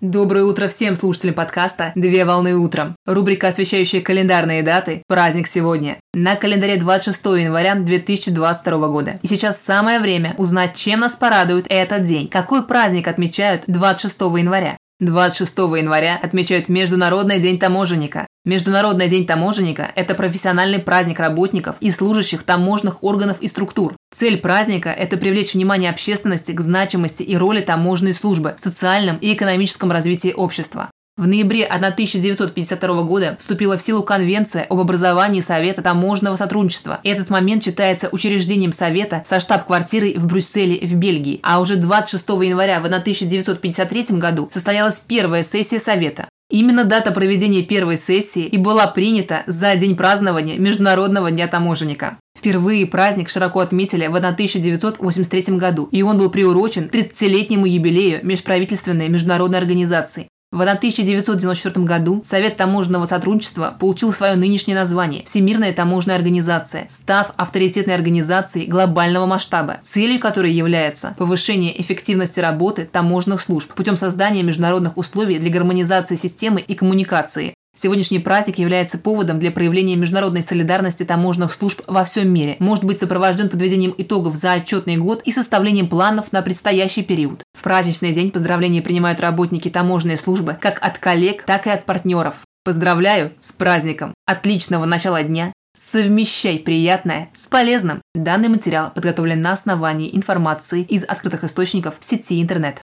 Доброе утро всем слушателям подкаста «Две волны утром». Рубрика, освещающая календарные даты «Праздник сегодня». На календаре 26 января 2022 года. И сейчас самое время узнать, чем нас порадует этот день. Какой праздник отмечают 26 января? 26 января отмечают Международный день таможенника. Международный день таможенника – это профессиональный праздник работников и служащих таможенных органов и структур. Цель праздника – это привлечь внимание общественности к значимости и роли таможенной службы в социальном и экономическом развитии общества. В ноябре 1952 года вступила в силу Конвенция об образовании Совета таможенного сотрудничества. Этот момент считается учреждением Совета со штаб-квартирой в Брюсселе в Бельгии. А уже 26 января в 1953 году состоялась первая сессия Совета. Именно дата проведения первой сессии и была принята за день празднования Международного дня таможенника. Впервые праздник широко отметили в 1983 году, и он был приурочен 30-летнему юбилею межправительственной международной организации. В 1994 году Совет таможенного сотрудничества получил свое нынешнее название – Всемирная таможенная организация, став авторитетной организацией глобального масштаба, целью которой является повышение эффективности работы таможенных служб путем создания международных условий для гармонизации системы и коммуникации, Сегодняшний праздник является поводом для проявления международной солидарности таможенных служб во всем мире, может быть сопровожден подведением итогов за отчетный год и составлением планов на предстоящий период. В праздничный день поздравления принимают работники таможенной службы как от коллег, так и от партнеров. Поздравляю с праздником! Отличного начала дня! Совмещай приятное с полезным. Данный материал подготовлен на основании информации из открытых источников сети интернет.